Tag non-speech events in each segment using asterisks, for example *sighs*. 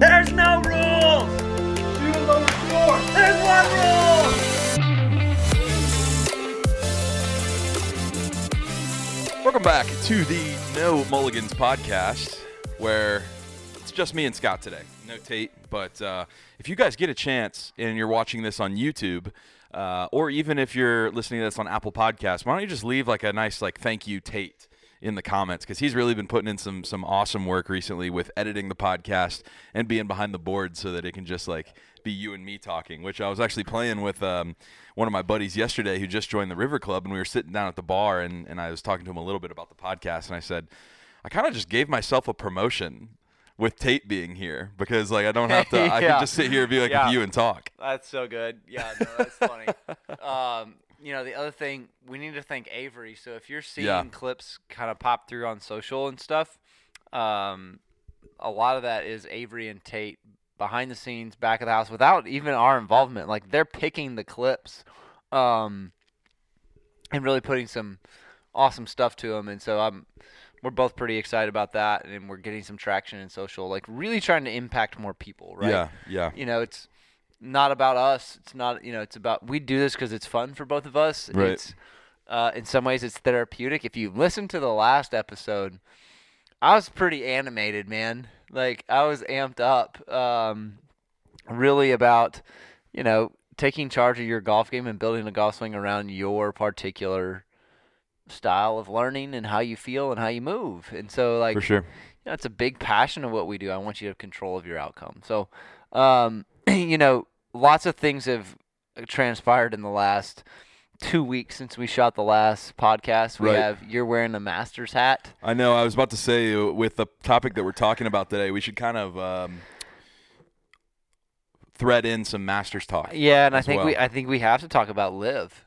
There's no rules. Do the lower score. There's one rule. Welcome back to the No Mulligans podcast, where it's just me and Scott today. No Tate, but uh, if you guys get a chance and you're watching this on YouTube, uh, or even if you're listening to this on Apple Podcasts, why don't you just leave like a nice like thank you Tate in the comments because he's really been putting in some some awesome work recently with editing the podcast and being behind the board so that it can just like be you and me talking. Which I was actually playing with um, one of my buddies yesterday who just joined the River Club, and we were sitting down at the bar, and, and I was talking to him a little bit about the podcast, and I said, I kind of just gave myself a promotion with Tate being here because like I don't have to. I *laughs* can just sit here and be like Yeah. with you and talk. That's so good. Yeah, no, that's funny. *laughs* um, you know, the other thing we need to thank Avery. So if you're seeing Yeah. clips kind of pop through on social and stuff, um, a lot of that is Avery and Tate behind the scenes, back of the house, without even our involvement. Like they're picking the clips, um, and really putting some awesome stuff to them. And so I'm, we're both pretty excited about that, and we're getting some traction in social. Like really trying to impact more people, right? Yeah, yeah. you know, it's not about us. It's not, you know, it's about we do this because it's fun for both of us. Right. It's uh, in some ways it's therapeutic. If you listen to the last episode, I was pretty animated, man. Like I was amped up, um, really about, you know, taking charge of your golf game and building a golf swing around your particular style of learning and how you feel and how you move. And so, like, For sure. you know, it's a big passion of what we do. I want you to have control of your outcome. So, um, *clears throat* you know, lots of things have transpired in the last two weeks since we shot the last podcast. We Right. have you're wearing a Masters hat. I know. I was about to say uh, with the topic that we're talking about today, we should kind of um, thread in some Masters talk. Yeah, and I think well. we I think we have to talk about live.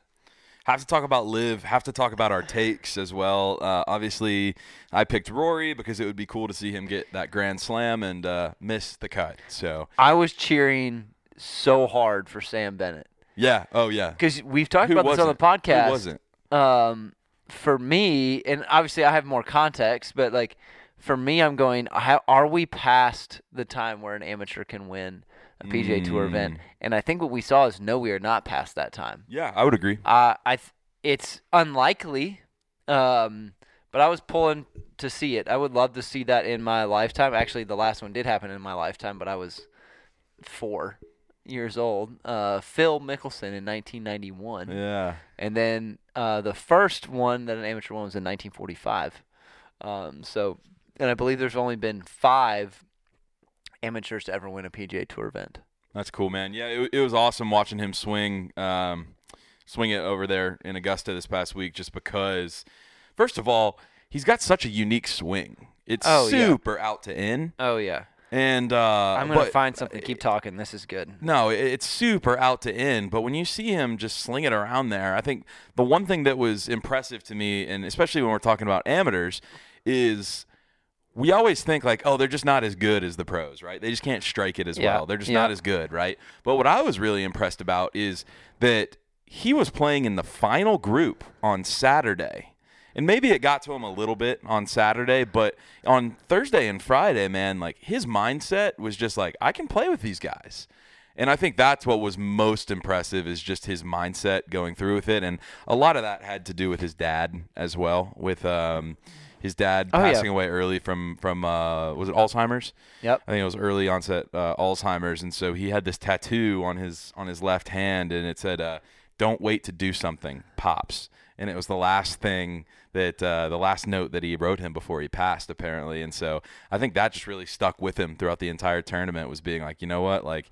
Have to talk about live. Have to talk about our takes as well. Uh, obviously, I picked Rory because it would be cool to see him get that grand slam and uh, miss the cut. So I was cheering so hard for Sam Bennett yeah. Oh yeah. because we've talked Who about this on the podcast. Who wasn't? um, for me, and obviously I have more context, but like for me, I'm going. How, are we past the time where an amateur can win a PGA Tour event? Mm. And I think what we saw is no, we are not past that time. Yeah, I would agree. Uh, I th- it's unlikely, um, but I was pulling to see it. I would love to see that in my lifetime. Actually, the last one did happen in my lifetime, but I was four years old. Uh, Phil Mickelson in 1991. Yeah. And then uh, the first one that an amateur won was in 1945. Um, so, and I believe there's only been five amateurs to ever win a PGA Tour event. That's cool, man. Yeah, it, it was awesome watching him swing, um, swing it over there in Augusta this past week. Just because, first of all, he's got such a unique swing. It's Oh, yeah. super out to in, Oh yeah, and uh, I'm gonna but- find something. Keep talking. This is good. No, it- it's super out to in. But when you see him just sling it around there, I think the one thing that was impressive to me, and especially when we're talking about amateurs, is we always think like, oh, they're just not as good as the pros, right? They just can't strike it as Yeah, well. They're just yeah. not as good, right? But what I was really impressed about is that he was playing in the final group on Saturday. And maybe it got to him a little bit on Saturday, but on Thursday and Friday, man, like his mindset was just like, I can play with these guys. And I think that's what was most impressive is just his mindset going through with it. And a lot of that had to do with his dad as well, with um, his dad Oh, yeah. passing away early from, from uh, was it Alzheimer's? Yep. I think it was early onset uh, Alzheimer's, and so he had this tattoo on his on his left hand, and it said, uh, "Don't wait to do something, pops." And it was the last thing that uh, the last note that he wrote him before he passed, apparently. And so I think that just really stuck with him throughout the entire tournament. Was being like, you know what, like.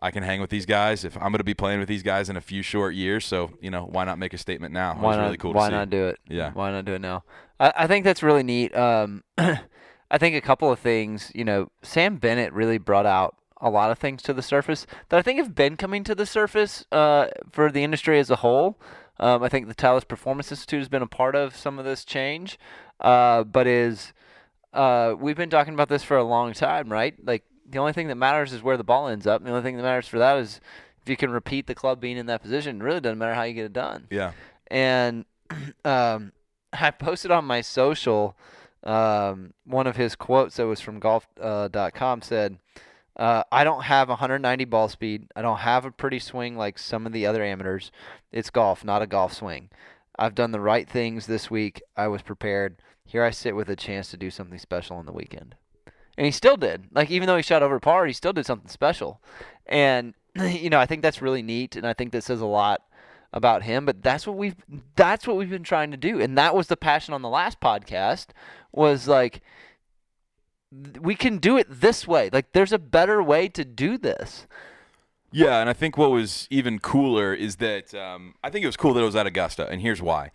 I can hang with these guys if I'm going to be playing with these guys in a few short years. So you know, why not make a statement now? Why not? really cool why to see. not do it? Yeah. Why not do it now? I, I think that's really neat. Um, *clears throat* I think a couple of things. You know, Sam Bennett really brought out a lot of things to the surface that I think have been coming to the surface uh, for the industry as a whole. Um, I think the Talis Performance Institute has been a part of some of this change, uh, but is uh, we've been talking about this for a long time, right? Like the only thing that matters is where the ball ends up. And The only thing that matters for that is if you can repeat the club being in that position. It really doesn't matter how you get it done Yeah. and *clears throat* um, I posted on my social um, one of his quotes that was from golf.com uh, com said, Uh, I don't have 190 ball speed. I don't have a pretty swing like some of the other amateurs. It's golf, not a golf swing. I've done the right things this week. I was prepared. Here I sit with a chance to do something special on the weekend. And he still did. Like even though he shot over par, he still did something special. And *clears throat* you know, I think that's really neat and I think that says a lot about him, but that's what we've that's what we've been trying to do. And that was the passion on the last podcast was like we can do it this way. Like there's a better way to do this. Yeah, and I think what was even cooler is that um, I think it was cool that it was at Augusta, and here's why.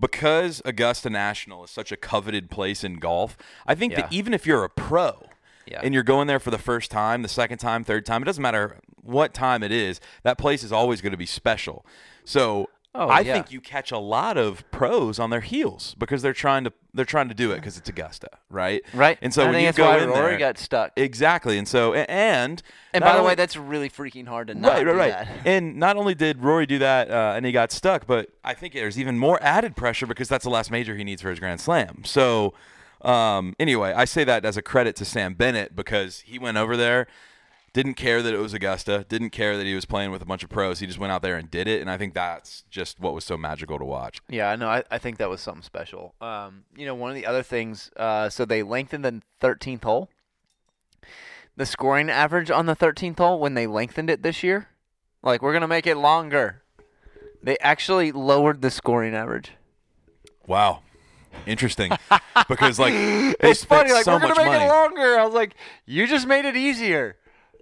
Because Augusta National is such a coveted place in golf, I think that even if you're a pro Yeah. and you're going there for the first time, the second time, third time, it doesn't matter what time it is, that place is always going to be special. So Oh, I yeah. think you catch a lot of pros on their heels because they're trying to they're trying to do it because it's Augusta, right? Right. And so I when you that's go why in Rory there, got stuck. exactly, and so and and by the only- way, that's really freaking hard to not right, right, do right. that. *laughs* And not only did Rory do that, uh, and he got stuck, but I think there's even more added pressure because that's the last major he needs for his Grand Slam. So, um, anyway, I say that as a credit to Sam Bennett because he went over there, didn't care that it was Augusta, didn't care that he was playing with a bunch of pros. He just went out there and did it, and I think that's just what was so magical to watch. Yeah, I know. I, I think that was something special. Um, you know, one of the other things, uh, so they lengthened the 13th hole. The scoring average on the 13th hole when they lengthened it this year, like we're gonna make it longer. They actually lowered the scoring average. Wow. Interesting, *laughs* because like they it's spent funny, like so we're gonna make money. it longer. I was like, you just made it easier.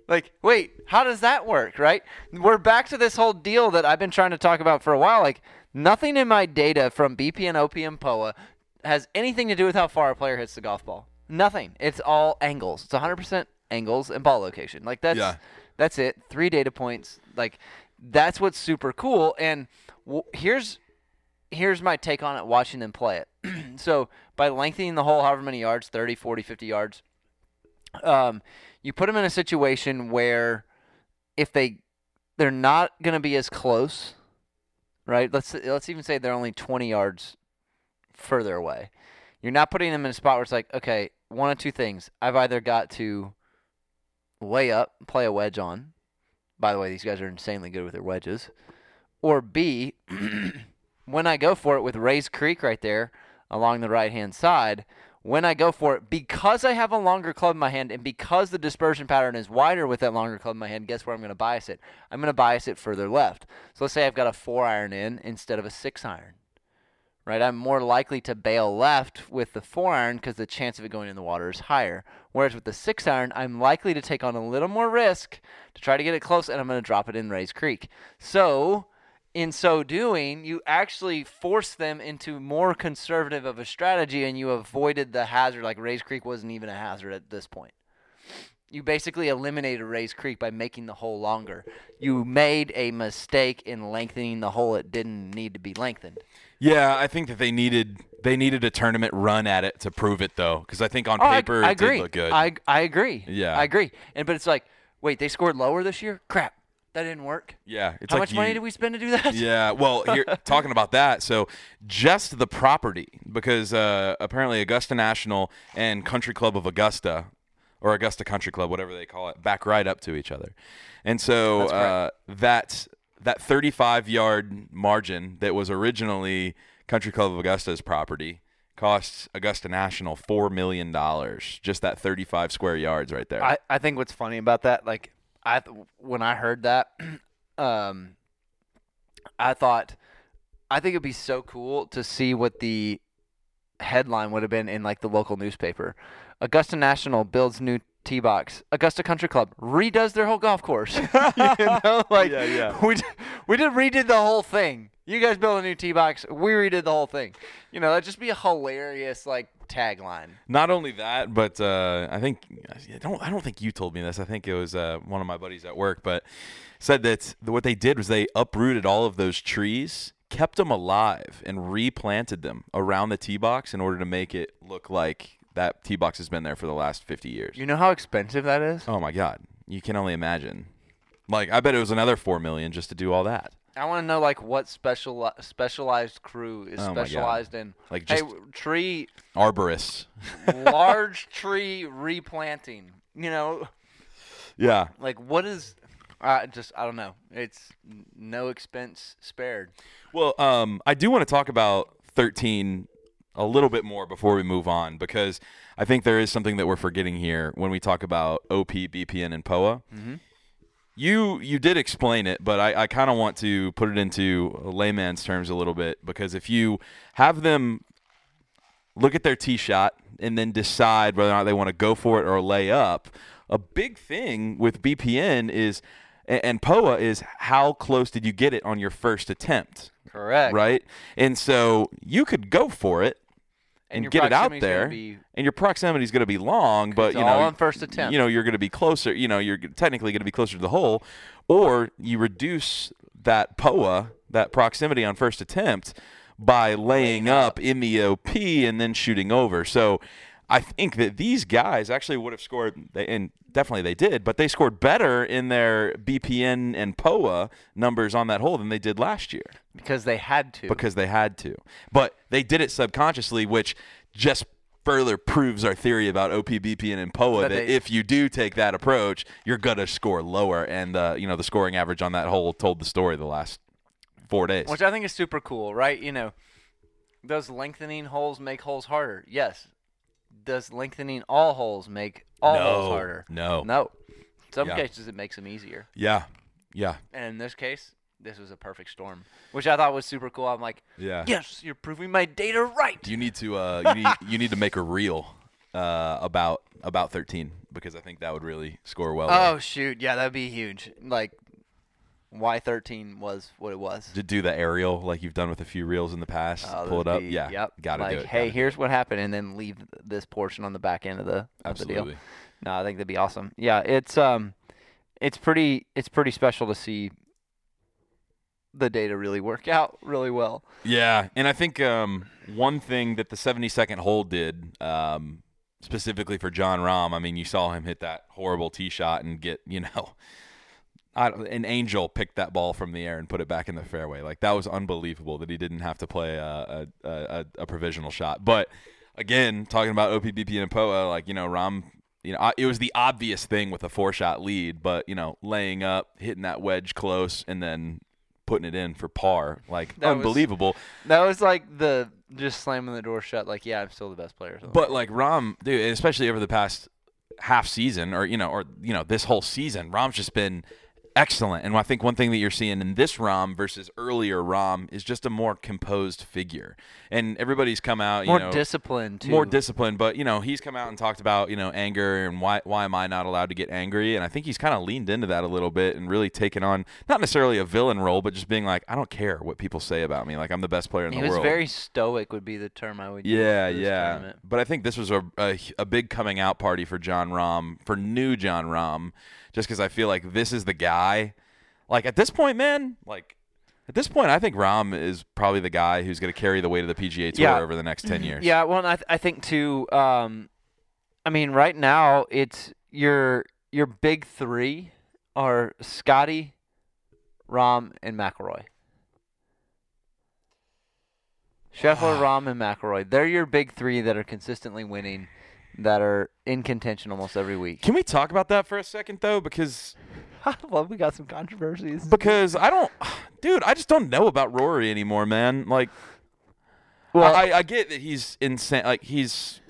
Like, wait, how does that work? Right? We're back to this whole deal that I've been trying to talk about for a while. Like, nothing in my data from BP and OP and POA has anything to do with how far a player hits the golf ball. Nothing. It's all angles. It's 100% angles and ball location. Like that's Yeah. that's it. Three data points. Like that's what's super cool. And w- here's here's my take on it watching them play it. *clears throat* so by lengthening the hole however many yards 30 40 50 yards um, you put them in a situation where if they they're not going to be as close right? Let's let's even say they're only 20 yards further away. You're not putting them in a spot where it's like okay one of two things. I've either got to lay up play a wedge on. By the way these guys are insanely good with their wedges. Or b *clears throat* when I go for it with Rae's Creek right there along the right hand side, when I go for it, because I have a longer club in my hand and because the dispersion pattern is wider with that longer club in my hand, guess where I'm going to bias it? I'm going to bias it further left. So let's say I've got a four iron in instead of a six iron. Right, I'm more likely to bail left with the four iron because the chance of it going in the water is higher. Whereas with the six iron, I'm likely to take on a little more risk to try to get it close, and I'm going to drop it in Rae's Creek. So in so doing, you actually force them into more conservative of a strategy and you avoided the hazard. Like Rae's Creek wasn't even a hazard at this point. You basically eliminated Rae's Creek by making the hole longer. You made a mistake in lengthening the hole it didn't need to be lengthened. Yeah, I think that they needed they needed a tournament run at it to prove it though, because I think on Oh, I- paper I, it agree. did look good. I, I agree. Yeah. I agree. And but it's like, wait, they scored lower this year? Crap. That didn't work. yeah, it's How like much money did we spend to do that? Yeah, well, *laughs* here talking about that. So, just the property, because uh, apparently Augusta National and Country Club of Augusta, or Augusta Country Club, whatever they call it, back right up to each other, and so That's uh, that that 35 yard margin that was originally Country Club of Augusta's property costs Augusta National four million dollars. Just that 35 square yards right there. I, I think what's funny about that, like I when I heard that, *clears throat* um, I thought I think it'd be so cool to see what the headline would have been in like the local newspaper. Augusta National builds new tee box. Augusta Country Club redoes their whole golf course. *laughs* you know, *laughs* like Yeah, yeah. we we did redid the whole thing. You guys built a new tee box. We redid the whole thing. You know, that'd just be a hilarious like tagline. Not only that, but uh, I think I don't. I don't think you told me this. I think it was uh, one of my buddies at work, but said that what they did was they uprooted all of those trees, kept them alive, and replanted them around the tee box in order to make it look like that tee box has been there for the last fifty years. You know how expensive that is? Oh my god, you can only imagine. Like I bet it was another four million just to do all that. I want to know like what special specialized crew is Oh specialized in Like just w- tree arborists. *laughs* large tree replanting. You know, Yeah. Like, what is? I just I don't know. It's no expense spared. Well, um, I do want to talk about 13 a little bit more before we move on because I think there is something that we're forgetting here when we talk about OP, BPN, and POA. You you did explain it, but I, I kind of want to put it into layman's terms a little bit because if you have them look at their tee shot and then decide whether or not they want to go for it or lay up, a big thing with BPN is and, and POA is how close did you get it on your first attempt? Correct. right? And so you could go for it and, get it out there, be- and your proximity is going to be long, but you know, on first attempt. you know, you're going to be closer. You know, you're technically going to be closer to the hole, or you reduce that POA, that proximity on first attempt, by laying up in the OP and then shooting over. So. I think that these guys actually would have scored, and definitely they did, but they scored better in their BPN and POA numbers on that hole than they did last year because they had to. because they had to. But they did it subconsciously, which just further proves our theory about OPBP and POA That that, they- if you do take that approach, you're gonna score lower. And uh, you know the scoring average on that hole told the story the last four days. which I think is super cool, right? You know, does lengthening holes make holes harder? Yes. Does lengthening all holes make all holes harder? no. No. Some Yeah. cases it makes them easier. yeah, yeah, And in this case, this was a perfect storm, which I thought was super cool. I'm like, yeah. yes, you're proving my data right. You need to uh, you need *laughs* you need to make a reel uh, about about 13 because I think that would really score well. Oh shoot, yeah, that'd be huge. Like, why 13 was what it was. to do the aerial like you've done with a few reels in the past. Oh, pull it up. be- yeah, Yep. gotta like, do it. Hey, here's what happened, and then leave this portion on the back end of the of the deal. Absolutely. No, I think that'd be awesome. Yeah, it's um, it's pretty it's pretty special to see the data really work out really well. Yeah, and I think um, one thing that the 72nd hole did, um, specifically for Jon Rahm, I mean, you saw him hit that horrible tee shot and get, you know, an angel picked that ball from the air and put it back in the fairway. Like that was unbelievable that he didn't have to play a, a, a, a provisional shot. But again, talking about OPBP and POA, like you know, Rahm, You know, it was the obvious thing with a four-shot lead, but you know, laying up, hitting that wedge close, and then putting it in for par, like That was- unbelievable. That was like the just slamming the door shut. Like, yeah, I'm still the best player. But like Rahm, dude, especially over the past half season, or you know, or you know, this whole season, Rahm's just been excellent. And I think one thing that you're seeing in this Rahm versus earlier Rahm is just a more composed figure. And everybody's come out, you more know, disciplined too. more disciplined. But you know, he's come out and talked about you know anger and why why am I not allowed to get angry? And I think he's kind of leaned into that a little bit and really taken on not necessarily a villain role, but just being like, I don't care what people say about me. Like I'm the best player in he the was world. very stoic. Would be the term I would. use Yeah, yeah. tournament. But I think this was a, a, a big coming out party for Jon Rahm, for new Jon Rahm, just because I feel like this is the guy. Like at this point, man, like at this point, I think Rahm is probably the guy who's going to carry the weight of the PGA Tour Yeah. over the next 10 years. Yeah, well, I th- I think too. Um, I mean, right now it's your your big three are Scottie, Rahm, and McIlroy. Scheffler, Rahm, and McIlroy. They're your big three that are consistently winning, that are in contention almost every week. Can we talk about that for a second, though? Because *laughs* well, we got some controversies. because I don't, *sighs* dude, I just don't know about Rory anymore, man. Like, Well, I, I get that he's insane. Like he's,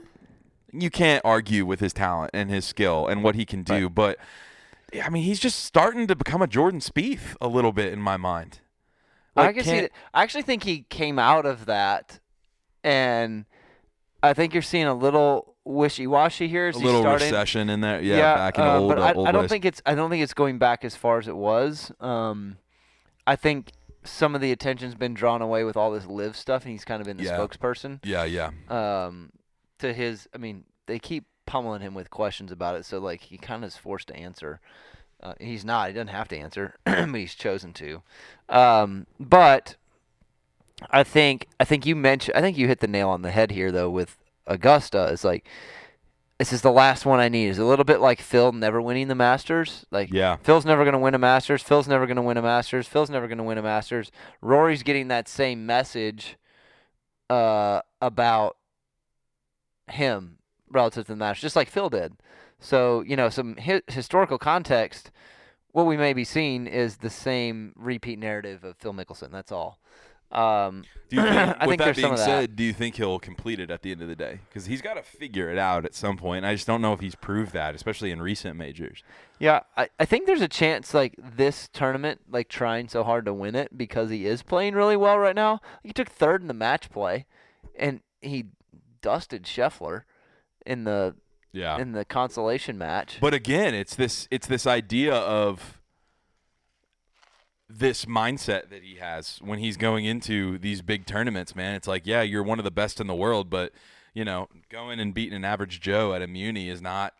you can't argue with his talent and his skill and what he can do. But I mean, he's just starting to become a Jordan Spieth a little bit in my mind. I can see that. I actually think he came out of that, and I think you're seeing a little wishy-washy here. As a little starting. recession in there. Yeah, back in uh, old, but I, old I don't ways. think it's. I don't think it's going back as far as it was. Um, I think some of the attention's been drawn away with all this live stuff, and he's kind of been the Yeah. spokesperson. Yeah, yeah. Um, to his, I mean, they keep pummeling him with questions about it, so like he kind of is forced to answer. Uh, he's not. He doesn't have to answer, *clears throat* but he's chosen to. Um, but I think I think you mentioned. I think you hit the nail on the head here, though, with Augusta. is like this is the last one I need. It's a little bit like Phil never winning the Masters. Like Yeah. Phil's never going to win a Masters. Phil's never going to win a Masters. Phil's never going to win a Masters. Rory's getting that same message uh, about him relative to the Masters, just like Phil did. So you know, some hi- historical context. What we may be seeing is the same repeat narrative of Phil Mickelson. That's all. Um, Do you think, *clears throat* I with think that being some of that. said, do you think he'll complete it at the end of the day? Because he's got to figure it out at some point. I just don't know if he's proved that, especially in recent majors. Yeah, I, I think there's a chance like this tournament, like trying so hard to win it because he is playing really well right now. He took third in the match play, and he dusted Scheffler in the Yeah. in the consolation match. But again, it's this it's this idea of this mindset that he has when he's going into these big tournaments, man. It's like, yeah, you're one of the best in the world, but you know, going and beating an average Joe at a Muni is not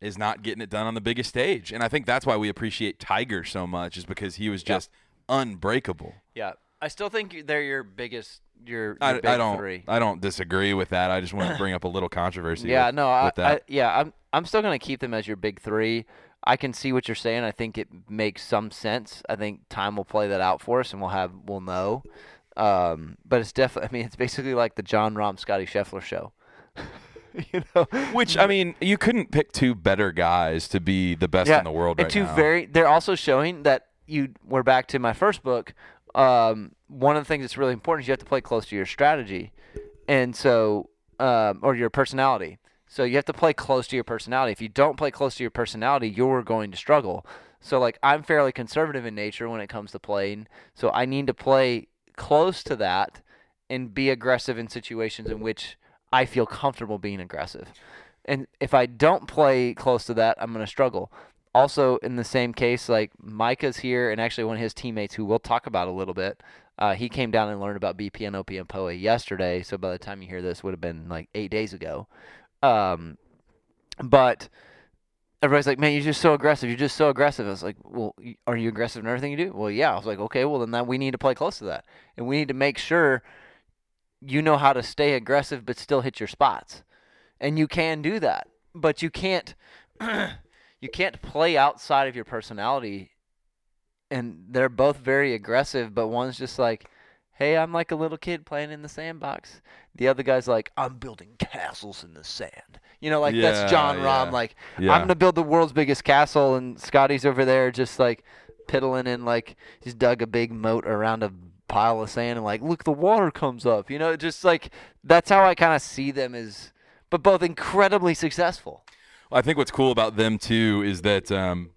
is not getting it done on the biggest stage. And I think that's why we appreciate Tiger so much, is because he was just unbreakable. yeah, I still think they're your biggest your, your I, big I don't three. I don't disagree with that. I just want *clears throat* to bring up a little controversy. Yeah, with, no, I. I yeah, I'm I'm still gonna keep them as your big three. I can see what you're saying. I think it makes some sense. I think time will play that out for us, and we'll have we'll know. Um, but it's definitely. *laughs* I mean, it's basically like the Jon Rahm Scottie Scheffler show. *laughs* you know, Which I mean, you couldn't pick two better guys to be the best in the world and right two now. very. They're also showing that you. We're back to my first book. Um, one of the things that's really important is you have to play close to your strategy, and so um, or your personality. So you have to play close to your personality. If you don't play close to your personality, you're going to struggle. So like I'm fairly conservative in nature when it comes to playing. So I need to play close to that and be aggressive in situations in which I feel comfortable being aggressive. And if I don't play close to that, I'm going to struggle. Also, in the same case, like Micah's here, and actually one of his teammates, who we'll talk about a little bit, uh, he came down and learned about BP, and OP and POA yesterday. So by the time you hear this, would have been like eight days ago. Um, but everybody's like, "Man, you're just so aggressive. You're just so aggressive." I was like, "Well, are you aggressive in everything you do?" Well, yeah. I was like, "Okay, well then that we need to play close to that, and we need to make sure you know how to stay aggressive but still hit your spots, and you can do that, but you can't." *clears throat* you can't play outside of your personality and they're both very aggressive but one's just like hey i'm like a little kid playing in the sandbox the other guy's like i'm building castles in the sand you know like Yeah, that's john yeah. Rahm. like Yeah. i'm gonna build the world's biggest castle and scotty's over there just like piddling in like he's dug a big moat around a pile of sand and like look the water comes up you know just like that's how i kind of see them as but both incredibly successful I think what's cool about them too is that um,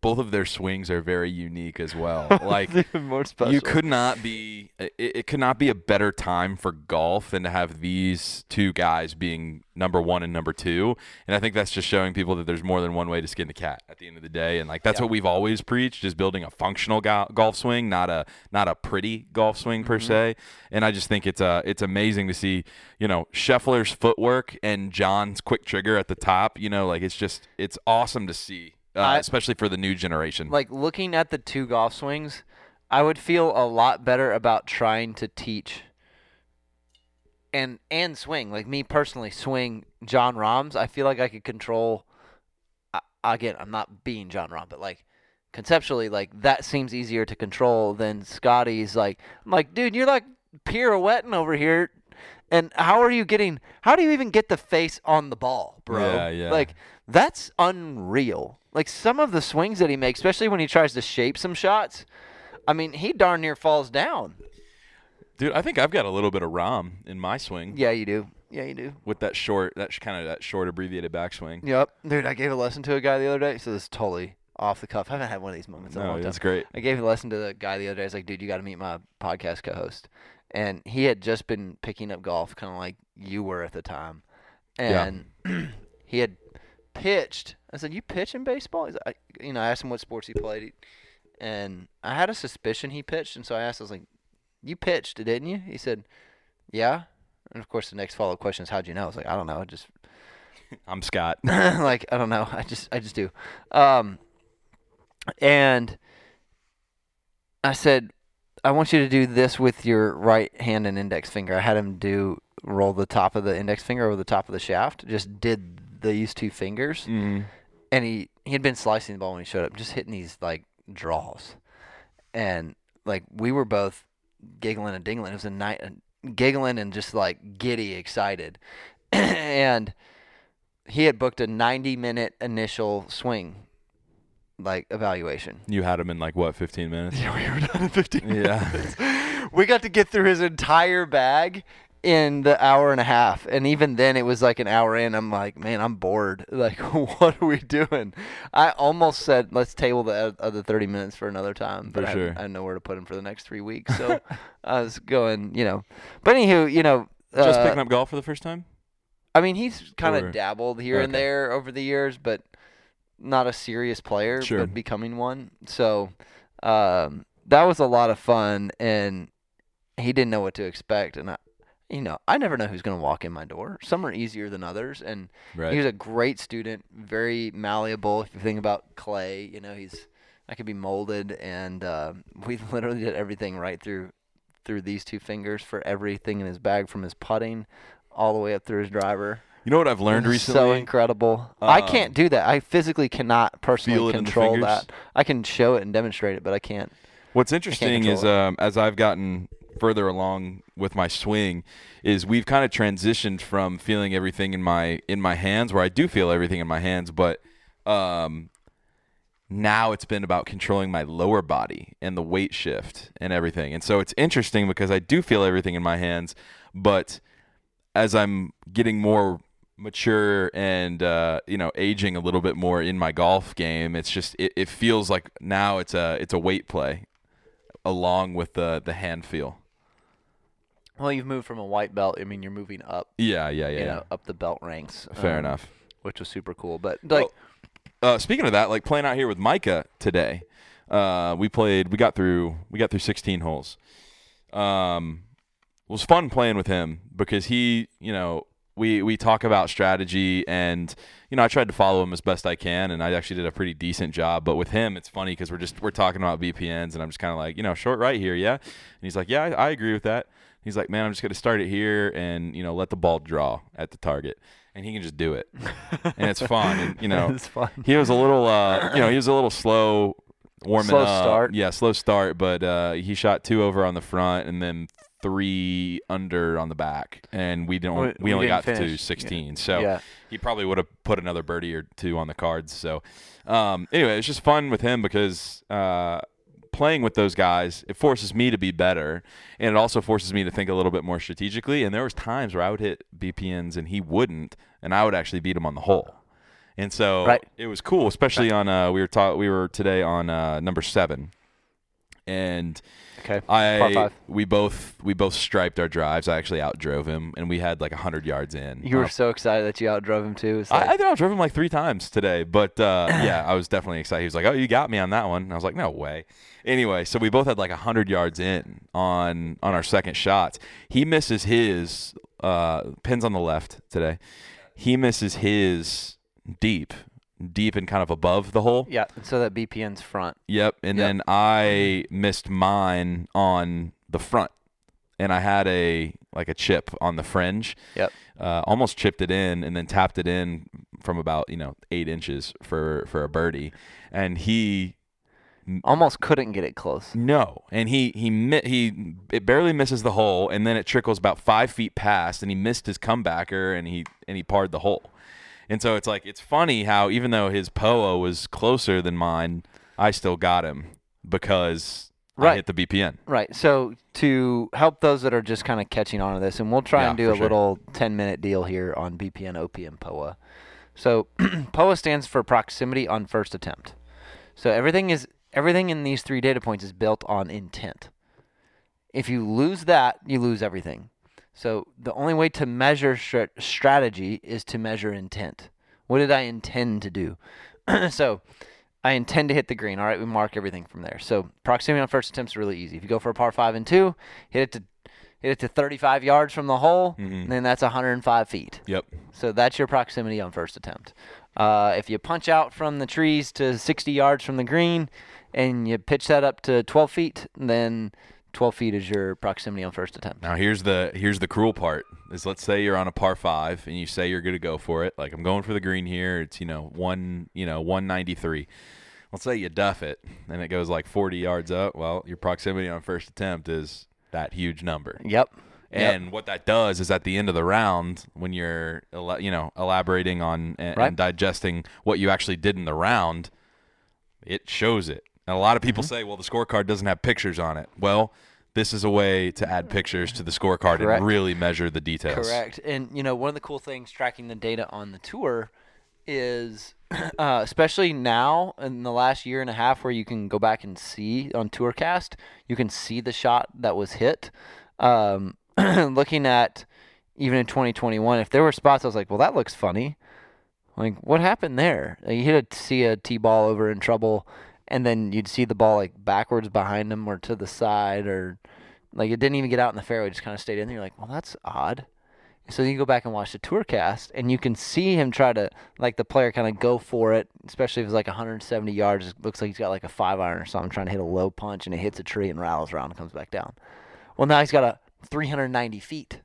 both of their swings are very unique as well. *laughs* Like more special you could not be it, it could not be a better time for golf than to have these two guys being number one and number two. And I think that's just showing people that there's more than one way to skin the cat at the end of the day. And like that's Yeah. what we've always preached is building a functional go- golf swing, not a not a pretty golf swing per se. And I just think it's uh it's amazing to see, you know, Scheffler's footwork and Jon's quick trigger at the top. You know, like it's just it's awesome to see. Uh, I- especially for the new generation. like looking at the two golf swings, I would feel a lot better about trying to teach and and swing. Like me personally, swing Jon Rahm's. I feel like I could control. I, again, I'm not being Jon Rahm, but like conceptually, like that seems easier to control than Scottie's. Like I'm like, dude, you're like pirouetting over here. And how are you getting? How do you even get the face on the ball, bro? Yeah, yeah. Like that's unreal. Like some of the swings that he makes, especially when he tries to shape some shots. I mean, he darn near falls down. Dude, I think I've got a little bit of Rahm in my swing Yeah, you do. Yeah, you do. with that short, that sh- kind of that short abbreviated backswing. Yep, dude. I gave a lesson to a guy the other day. So this is totally off the cuff. I haven't had one of these moments in a No, long time. that's great. I gave a lesson to the guy the other day. I was like, dude, you got to meet my podcast co-host. And he had just been picking up golf, kind of like you were at the time. Yeah. And *clears throat* he had pitched. I said, "You pitch in baseball?" He's like, you know, I asked him what sports he played, and I had a suspicion he pitched, and so I asked, I was like, "You pitched, didn't you?" He said, "Yeah." And of course, the next follow-up question is, "How'd you know?" I was like, "I don't know. I just *laughs* I'm Scott. *laughs* like I don't know. I just I just do. Um, and I said, I want you to do this with your right hand and index finger. I had him do roll the top of the index finger over the top of the shaft. Just did these two fingers, mm. and he he had been slicing the ball when he showed up, just hitting these like draws, and like we were both giggling and dingling. It was a night giggling and just like giddy excited, *clears throat* and he had booked a 90 minute initial swing, like evaluation. You had him in like what, 15 minutes? *laughs* Yeah, we were done in 15 Yeah. *laughs* we got to get through his entire bag in the hour and a half and even then it was like an hour in i'm like man i'm bored *laughs* like what are we doing i almost said let's table the other 30 minutes for another time but For I, sure. I had nowhere to put him for the next three weeks so i was going you know but anywho you know Just uh, picking up golf for the first time? i mean he's kind of dabbled here and there over the years but not a serious player Sure. but becoming one. So um, that was a lot of fun and he didn't know what to expect. And I, you know I never know who's going to walk in my door. Some are easier than others and Right. he was a great student very malleable. If you think about clay you know he's I could be molded and uh, we *laughs* literally did everything right through through these two fingers for everything in his bag from his putting all the way up through his driver you know what I've learned recently? So incredible. I Um, can't do that. I physically cannot personally Feel it in the control that. I can show it and demonstrate it, but I can't. What's interesting control is um, as I've gotten further along with my swing, is we've kind of transitioned from feeling everything in my in my hands, where I do feel everything in my hands, but um, now it's been about controlling my lower body and the weight shift and everything. And so it's interesting because I do feel everything in my hands, but as I'm getting more mature and uh, you know aging a little bit more in my golf game, it's just it, it feels like now it's a it's a weight play along with the the hand feel. Well, you've moved from a white belt. I mean, you're moving up. Yeah, yeah, yeah. You know, up the belt ranks. Fair um, enough. Which was super cool. But like, Well, uh, speaking of that, like playing out here with Micah today, uh, we played. We got through. We got through 16 holes. Um, it was fun playing with him because he, you know, we we talk about strategy and you know I tried to follow him as best I can and I actually did a pretty decent job. But with him, it's funny because we're just we're talking about BPNs and I'm just kind of like you know short right here, yeah. And he's like, yeah, I, I agree with that. He's like, man, I'm just gonna start it here and you know let the ball draw at the target, and he can just do it, and it's fun. And you *laughs* know, it's fun. he was a little uh you know he was a little slow warming Slow up start. yeah slow start but uh he shot two over on the front and then three under on the back and we didn't We- we, only got to finish. 16 so yeah. he probably would have put another birdie or two on the cards. So um anyway it's just fun with him because uh playing with those guys it forces me to be better and it also forces me to think a little bit more strategically. And there was times where i would hit bpns and he wouldn't and i would actually beat him on the hole. And so Right. it was cool, especially on uh, we were taught we were today on uh, number seven, and Okay. I we both we both striped our drives. I actually outdrove him, and we had like hundred yards in. You were Uh, so excited that you outdrove him too. Like, I, I think I drove him like three times today, but uh, *clears throat* yeah, I was definitely excited. He was like, "Oh, you got me on that one." And I was like, "No way." Anyway, so we both had like hundred yards in on on our second shots. He misses his uh, pins on the left today. He misses his deep, deep and kind of above the hole. yeah. So that BPN's front. Yep. And Yep. then I missed mine on the front, and I had a like a chip on the fringe. Yep. Uh, almost chipped it in, and then tapped it in from about you know eight inches for for a birdie, and he Almost couldn't get it close. no, and he he he it barely misses the hole, and then it trickles about five feet past, and he missed his comebacker, and he and he parred the hole, and so it's like it's funny how even though his POA was closer than mine, I still got him because I Right. hit the BPN. Right. So to help those that are just kind of catching on to this, and we'll try Yeah, and do a sure. little 10 minute deal here on BPN, OPM, POA. So *clears throat* POA stands for proximity on first attempt. So everything is everything in these three data points is built on intent. If you lose that, you lose everything. So the only way to measure strategy is to measure intent. What did I intend to do? *clears throat* so I intend to hit the green. All right, we mark everything from there. So proximity on first attempt is really easy. If you go for a par five and two, hit it to hit it to 35 yards from the hole, Mhm. then that's 105 feet. Yep. So that's your proximity on first attempt. Uh, if you punch out from the trees to 60 yards from the green, and you pitch that up to 12 feet, then 12 feet is your proximity on first attempt. Now here's the here's the cruel part is let's say you're on a par five and you say you're gonna go for it. Like I'm going for the green here. It's you know one you know 193. Let's say you duff it and it goes like 40 yards up. Well, your proximity on first attempt is that huge number. Yep. Yep. And what that does is at the end of the round, when you're you know elaborating on and, Right. and digesting what you actually did in the round, it shows it. And a lot of Mm-hmm. people say, well, the scorecard doesn't have pictures on it. Well, this is a way to add pictures to the scorecard Correct. and really measure the details. Correct. And you know, one of the cool things tracking the data on the tour is, *clears throat* uh, especially now in the last year and a half, where you can go back and see on Tourcast, you can see the shot that was hit. Um, *clears throat* looking at even in 2021, if there were spots, I was like, well, that looks funny. Like, what happened there? Like, you hit a see a tee ball over in trouble, and then you'd see the ball like backwards behind him or to the side, or like it didn't even get out in the fairway, just kind of stayed in there. You're like, well, that's odd. So you go back and watch the tour cast, and you can see him try to like the player kind of go for it, especially if it's like 170 yards. It looks like he's got like a five iron or something, trying to hit a low punch, and it hits a tree and rattles around and comes back down. Well, now he's got a 390 feet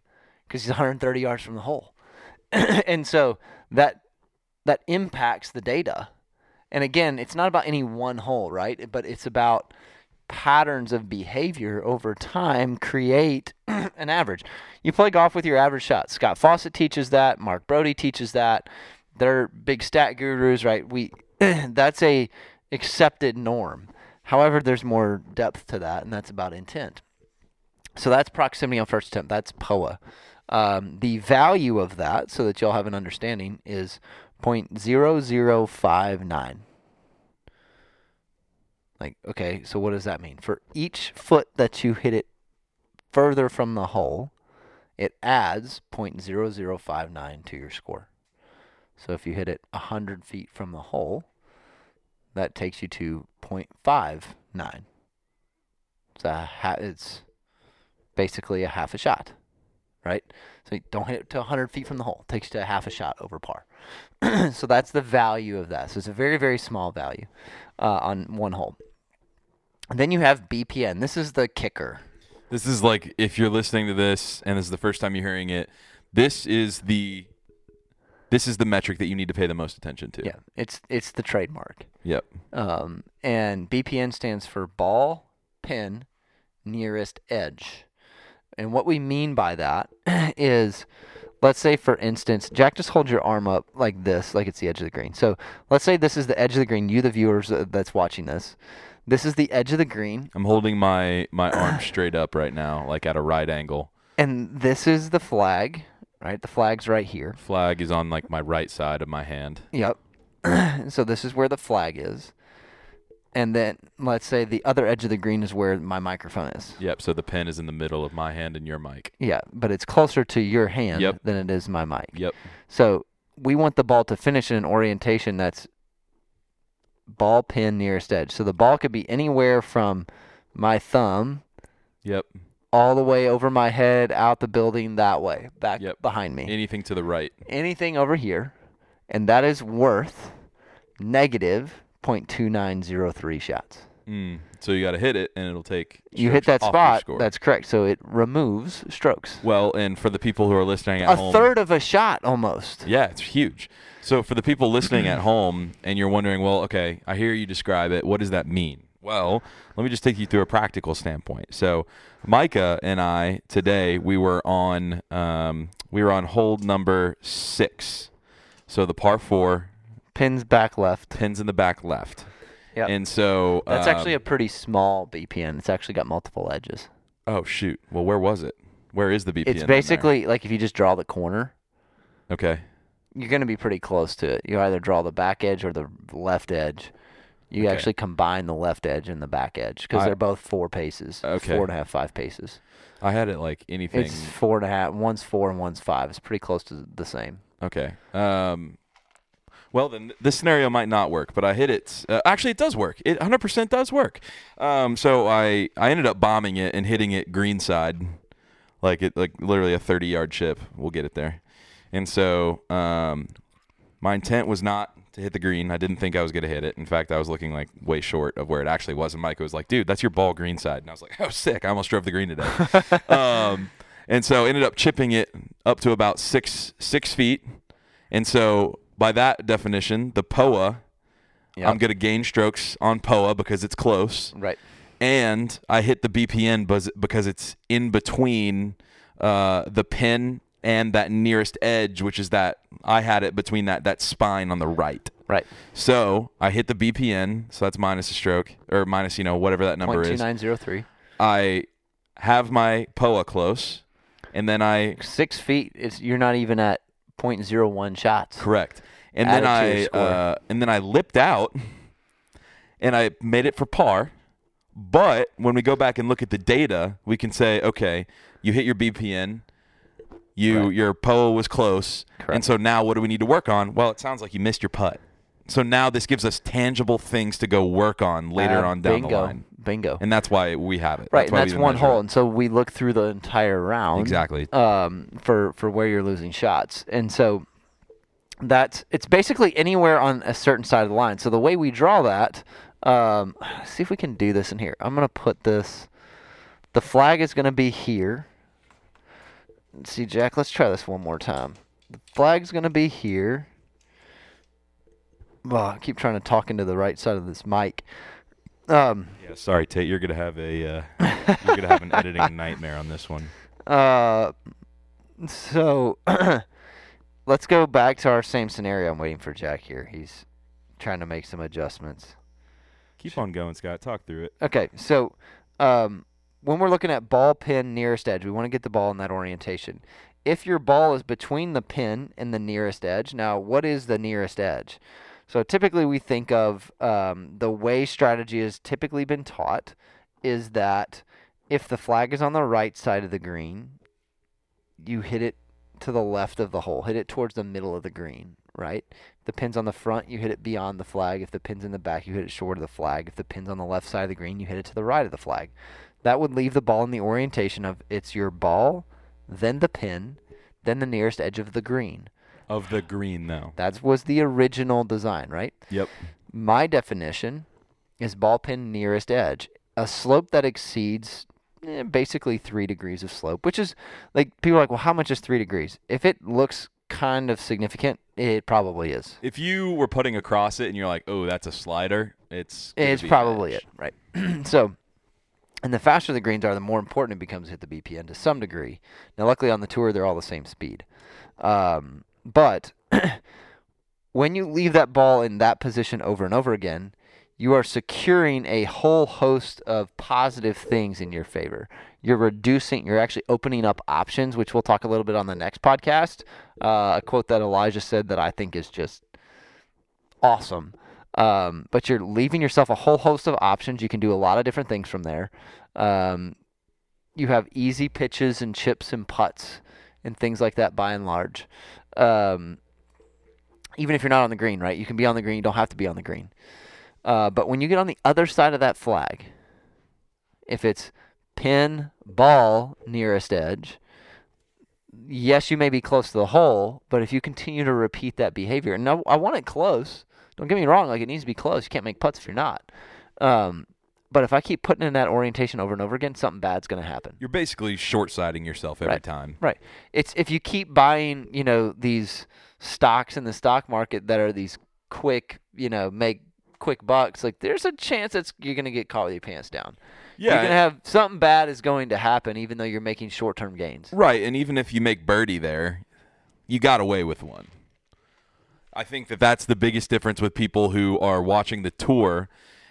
because he's 130 yards from the hole, *clears throat* and so that that impacts the data. And again, it's not about any one hole, right? But it's about patterns of behavior over time create *clears throat* an average. You play golf with your average shots. Scott Fawcett teaches that. Mark Broadie teaches that. They're big stat gurus, right? We *clears throat* that's a accepted norm. However, there's more depth to that, and that's about intent. So that's proximity on first attempt. That's POA. Um, the value of that, so that y'all have an understanding, is 0.0059. Like, okay, so what does that mean? For each foot that you hit it further from the hole, it adds 0.0059 to your score. So if you hit it 100 feet from the hole, that takes you to 0.59. It's, a ha- it's basically a half a shot, right? So you don't hit it to 100 feet from the hole. It takes you to half a shot over par. *clears throat* so that's the value of that. So it's a very, very small value uh, on one hole. And then you have BPN. This is the kicker. This is like if you're listening to this and this is the first time you're hearing it, this is the this is the metric that you need to pay the most attention to. Yeah, it's it's the trademark. Yep. Um, and BPN stands for ball pin nearest edge. And what we mean by that *clears throat* is, let's say for instance, Jack, just hold your arm up like this, like it's the edge of the green. So let's say this is the edge of the green. You, the viewers uh, that's watching this, this is the edge of the green, I'm holding my my arm straight up right now, like at a right angle. and this is the flag. Right, the flag's right here. Flag is on like my right side of my hand. Yep. *clears throat* so this is where the flag is. And then let's say the other edge of the green is where my microphone is. Yep. So the pen is in the middle of my hand and your mic. Yeah, but it's closer to your hand Yep. than it is my mic. Yep. So we want the ball to finish in an orientation that's ball pin nearest edge. So the ball could be anywhere from my thumb Yep. all the way over my head, out the building that way, back Yep. behind me. Anything to the right. Anything over here, and that is worth negative 0.2903 shots. Mm. So you got to hit it, and it'll take. You hit that spot, that's correct. So it removes strokes. well, and for the people who are listening at A home, third of a shot almost. Yeah, it's huge. So for the people listening at home and you're wondering, well, okay, I hear you describe it. What does that mean? Well, let me just take you through a practical standpoint. So Micah and I today we were on um, we were on hold number six. So the par four Pins back left. pins in the back left. Yeah. And so That's actually a um, pretty small BPN. It's actually got multiple edges. oh shoot. Well, where was it? Where is the BPN? It's basically like if you just draw the corner, okay. you're going to be pretty close to it. You either draw the back edge or the left edge. You Okay. actually combine the left edge and the back edge because they're both four paces. Okay. Four and a half, five paces. I had it like anything. It's four and a half. One's four and one's five. It's pretty close to the same. Okay. Um, well, then this scenario might not work, but I hit it. Uh, actually, it does work. It 100% does work. Um, so I I ended up bombing it and hitting it greenside, like it like literally a 30 yard chip. We'll get it there. And so um, my intent was not to hit the green. I didn't think I was going to hit it. In fact, I was looking like way short of where it actually was. And Mike was like, "Dude, that's your ball greenside." And I was like, "Oh, sick! I almost drove the green today." *laughs* um, and so ended up chipping it up to about six six feet. And so by that definition, the POA, Yep. I'm going to gain strokes on POA because it's close, Right. and I hit the BPN buzz- because it's in between uh, the pin and that nearest edge, which is that I had it between that that spine on the right. Right. So I hit the BPN, so that's minus a stroke or minus you know whatever that number Point two is. nine zero three. I have my POA close, and then I Six feet. It's you're not even at point zero one shots. correct, and then it to your I uh, and then I lipped out, and I made it for par. But when we go back and look at the data, we can say, okay, you hit your BPN, you your POA was close, and so now what do we need to work on? Well, it sounds like you missed your putt. So now this gives us tangible things to go work on later Uh, on down bingo, the line, Bingo. and that's why we have it. right, why and that's one hole, it. and so we look through the entire round. Exactly. um, for for where you're losing shots, and so that's it's basically anywhere on a certain side of the line. So the way we draw that, um, *sighs* see if we can do this in here. I'm gonna put this. The flag is gonna be here. Let's see, Jack. Let's try this one more time. The flag's gonna be here. Well, I keep trying to talk into the right side of this mic. Um, Yeah, sorry, Tate. You're gonna have a uh, you're gonna have an editing *laughs* nightmare on this one. Uh, so *clears throat* let's go back to our same scenario. I'm waiting for Jack here. He's trying to make some adjustments. Keep on going, Scott. Talk through it. Okay, so um, when we're looking at ball pin nearest edge, we want to get the ball in that orientation. If your ball is between the pin and the nearest edge, now what is the nearest edge? So typically we think of um, the way strategy has typically been taught is that if the flag is on the right side of the green, you hit it to the left of the hole, hit it towards the middle of the green, right? If the pin's on the front, you hit it beyond the flag. If the pin's in the back, you hit it short of the flag. If the pin's on the left side of the green, you hit it to the right of the flag. That would leave the ball in the orientation of it's your ball, then the pin, then the nearest edge of the green. Of the green, though. That was the original design, right? Yep. My definition is ball pin nearest edge. A slope that exceeds eh, basically three degrees of slope, which is like people are like, well, how much is three degrees? If it looks kind of significant, it probably is. If you were putting across it and you're like, "Oh, that's a slider," it's It's probably it, right? *clears throat* so, and the faster the greens are, the more important it becomes to hit the BPN to some degree. Now, luckily on the tour, they're all the same speed. Um, but *clears throat* when you leave that ball in that position over and over again, you are securing a whole host of positive things in your favor. You're reducing, you're actually opening up options, which we'll talk a little bit on the next podcast. Uh, a quote that Elijah said that I think is just awesome. Um, but you're leaving yourself a whole host of options. You can do a lot of different things from there. Um, you have easy pitches and chips and putts and things like that by and large. Um, even if you're not on the green, right? You can be on the green. You don't have to be on the green. Uh, but when you get on the other side of that flag, if it's pin, ball, nearest edge, yes, you may be close to the hole, but if you continue to repeat that behavior, and I, I want it close. Don't get me wrong; like it needs to be close. You can't make putts if you're not. Um, but if I keep putting in that orientation over and over again, something bad's going to happen. You're basically short-sighting yourself every Right. time. Right. It's if you keep buying, you know, these stocks in the stock market that are these quick, you know, make quick bucks. Like there's a chance that you're going to get caught with your pants down. Yeah. you're going to have something bad is going to happen, even though you're making short-term gains. Right, and even if you make birdie there, you got away with one. I think that that's the biggest difference with people who are watching the tour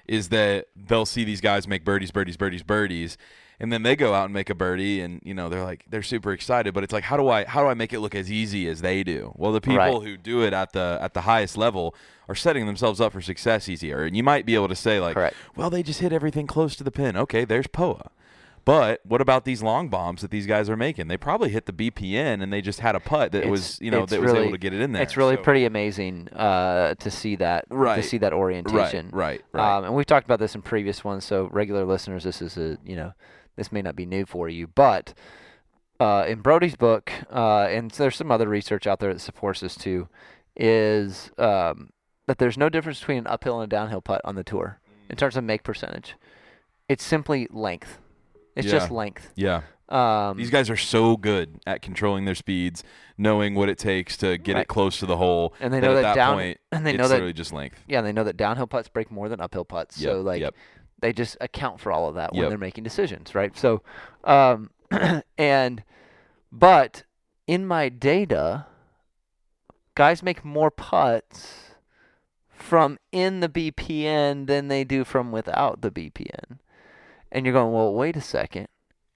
is that they'll see these guys make birdies, birdies, birdies, birdies, and then they go out and make a birdie, and you know they're like they're super excited, but it's like how do I how do I make it look as easy as they do? Well, the people Right. who do it at the at the highest level are setting themselves up for success easier, and you might be able to say like, Correct. well, they just hit everything close to the pin. Okay, there's Poa. But what about these long bombs that these guys are making? They probably hit the BPN and they just had a putt that It's- was, you know, that was able to get it in there. It's really So- pretty amazing uh, to see that to see that orientation. right, right. Um, and we've talked about this in previous ones, so regular listeners, this is a you know this may not be new for you, but uh, in Broadie's book, uh, and there's some other research out there that supports this too, is um, that there's no difference between an uphill and a downhill putt on the tour in terms of make percentage. It's simply length. It's just length. Yeah. Um, These guys are so good at controlling their speeds, knowing what it takes to get Right. it close to the hole. and they know at that, that down, point, and they it's know that literally just length. yeah, they know that downhill putts break more than uphill putts. Yep, so like yep. they just account for all of that when Yep. they're making decisions, right? So, um, *clears throat* and But in my data, guys make more putts from in the BPN than they do from without the BPN. And you're going, well, wait a second.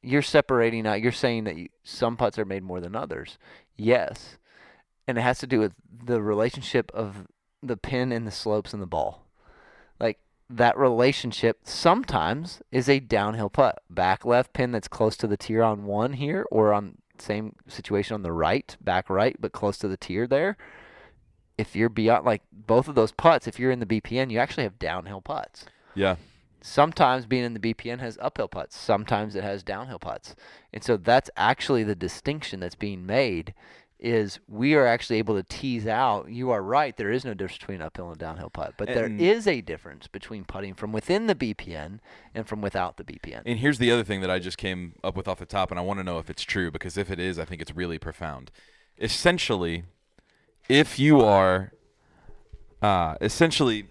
You're separating out. You're saying that you, some putts are made more than others. Yes. And it has to do with the relationship of the pin and the slopes and the ball. Like that relationship sometimes is a downhill putt. Back left pin that's close to the tier on one here, or on same situation on the right, back right, but close to the tier there. If you're beyond like both of those putts, if you're in the BPN, you actually have downhill putts. Yeah. Sometimes being in the BPN has uphill putts. Sometimes it has downhill putts. And so that's actually the distinction that's being made is we are actually able to tease out you are right there is no difference between uphill and downhill putt but there And- is a difference between putting from within the bpn and from without the bpn And here's the other thing that I just came up with off the top, and I want to know if it's true because if it is, I think it's really profound. Essentially, if you are, uh, essentially,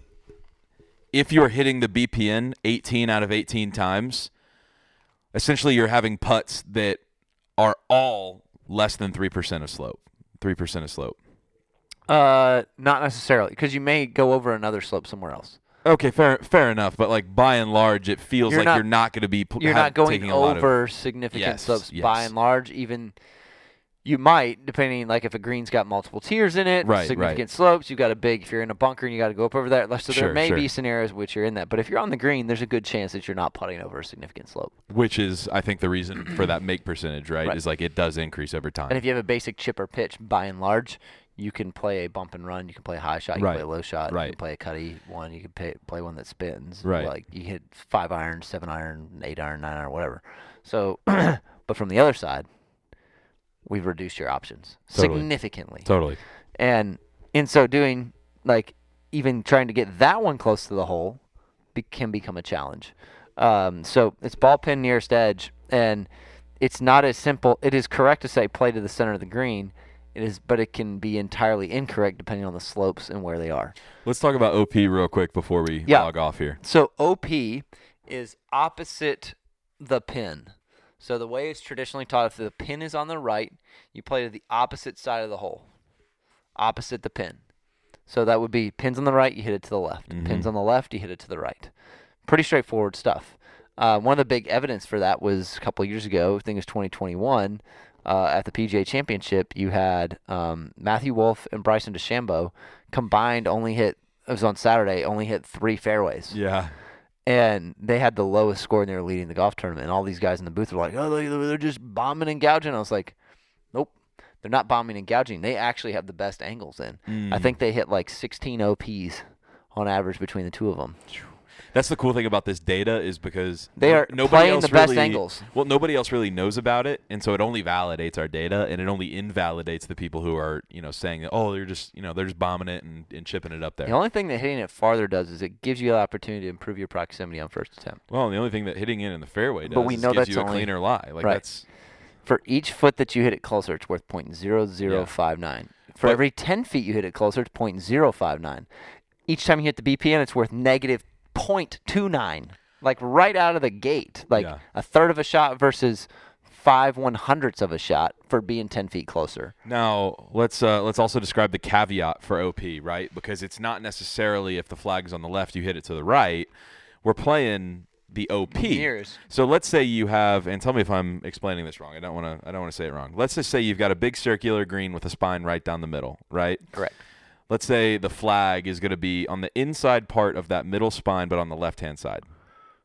if you're hitting the BPN 18 out of 18 times, essentially you're having putts that are all less than 3% of slope. 3% of slope. uh not necessarily because you may go over another slope somewhere else Okay, fair fair enough, but like by and large it feels You're like not- you're not going to be you're not going a of over significant Yes, slopes by and large even you might depending like if a green's got multiple tiers in it Right, significant slopes you've got a big if you're in a bunker and you got to go up over that so there may sure. be scenarios which you're in that but if you're on the green there's a good chance that you're not putting over a significant slope which is I think the reason for that make percentage, right, Right. Is like it does increase over time. and if you have a basic chip or pitch by and large you can play a bump and run you can play a high shot you Right, can play a low shot you right. can play a cutty one you can pay, play one that spins Right. like you hit five iron seven iron eight iron nine iron whatever so *clears throat* but from the other side we've reduced your options Totally. significantly totally. and in so doing like even trying to get that one close to the hole be- can become a challenge um, so it's ball pin nearest edge and it's not as simple it is correct to say play to the center of the green it is but it can be entirely incorrect depending on the slopes and where they are Let's talk about OP real quick before we Yeah. log off here. so op is opposite the pin so the way it's traditionally taught if the pin is on the right you play to the opposite side of the hole opposite the pin so that would be pins on the right you hit it to the left pins on the left you hit it to the right pretty straightforward stuff uh, one of the big evidence for that was a couple of years ago i think it was 2021 uh, at the PGA Championship, you had um, Matthew Wolff and Bryson DeChambeau combined only hit. It was on Saturday. Only hit three fairways Yeah. And they had the lowest score and they were leading the golf tournament. And all these guys in the booth were like, "Oh, they- they're just bombing and gouging." I was like, "Nope, they're not bombing and gouging. They actually have the best angles in. Mm. I think they hit like 16 OPs on average between the two of them. That's the cool thing about this data is because They are nobody playing else the best really- angles. Well, nobody else really knows about it, and so it only validates our data, and it only invalidates the people who are, you know, saying that oh, they're just, you know, they're just bombing it and, and chipping it up there. The only thing that hitting it farther does is it gives you the opportunity to improve your proximity on first attempt. well, and the only thing that hitting it in the fairway does But we is know gives that's you a only- cleaner lie. Like Right. that's For each foot that you hit it closer, it's worth .0059. For But- every 10 feet you hit it closer, it's .059. Each time you hit the BPN, it's worth negative .29. Like right out of the gate. Like Yeah. a third of a shot versus five one hundredths of a shot for being 10 feet closer. Now let's uh, let's also describe the caveat for OP, right? Because it's not necessarily if the flag is on the left, you hit it to the right. We're playing the OP. Mirrors. So let's say you have, and tell me if I'm explaining this wrong. I don't want to. I don't want to say it wrong. Let's just say you've got a big circular green with a spine right down the middle, right? Correct. Let's say the flag is going to be on the inside part of that middle spine, but on the left hand side.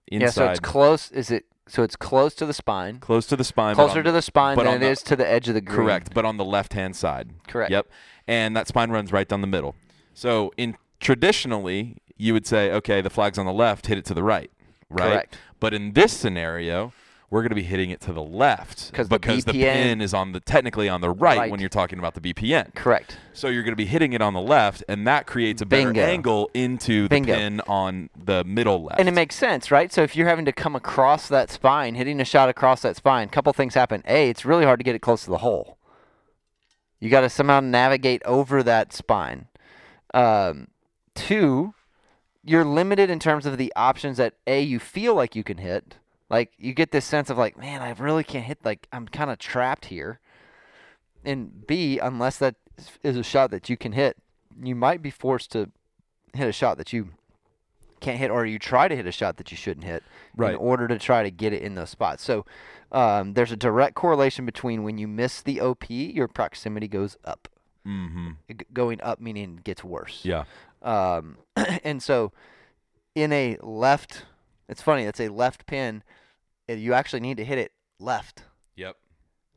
Inside, Yeah, so it's close. Is it? So it's close to the spine, close to the spine. closer on- to the spine but than it the- is to the edge of the green. Correct, but on the left hand side. Correct. Yep. And that spine runs right down the middle. So in traditionally, you would say, okay, the flag's on the left, hit it to the right, right? Correct. But in this scenario, we're going to be hitting it to the left 'Cause the because the BPN pin is on the technically on the right, Right. when you're talking about the BPN. Correct. So you're going to be hitting it on the left, and that creates a better angle into the Bingo. pin on the middle left. And it makes sense, right? So if you're having to come across that spine, hitting a shot across that spine, a couple things happen. A, it's really hard to get it close to the hole. You got to somehow navigate over that spine. Um, two, you're limited in terms of the options that A, you feel like you can hit. Like you get this sense of like, man, I really can't hit. Like I'm kind of trapped here. and B, unless that is a shot that you can hit, you might be forced to hit a shot that you can't hit, or you try to hit a shot that you shouldn't hit Right. in order to try to get it in those spots. So um, there's a direct correlation between when you miss the OP, your proximity goes up. Mm-hmm. G- going up meaning it gets worse. Yeah. Um, *clears throat* and so in a left, it's funny, it's a left pin. You actually need to hit it left Yep.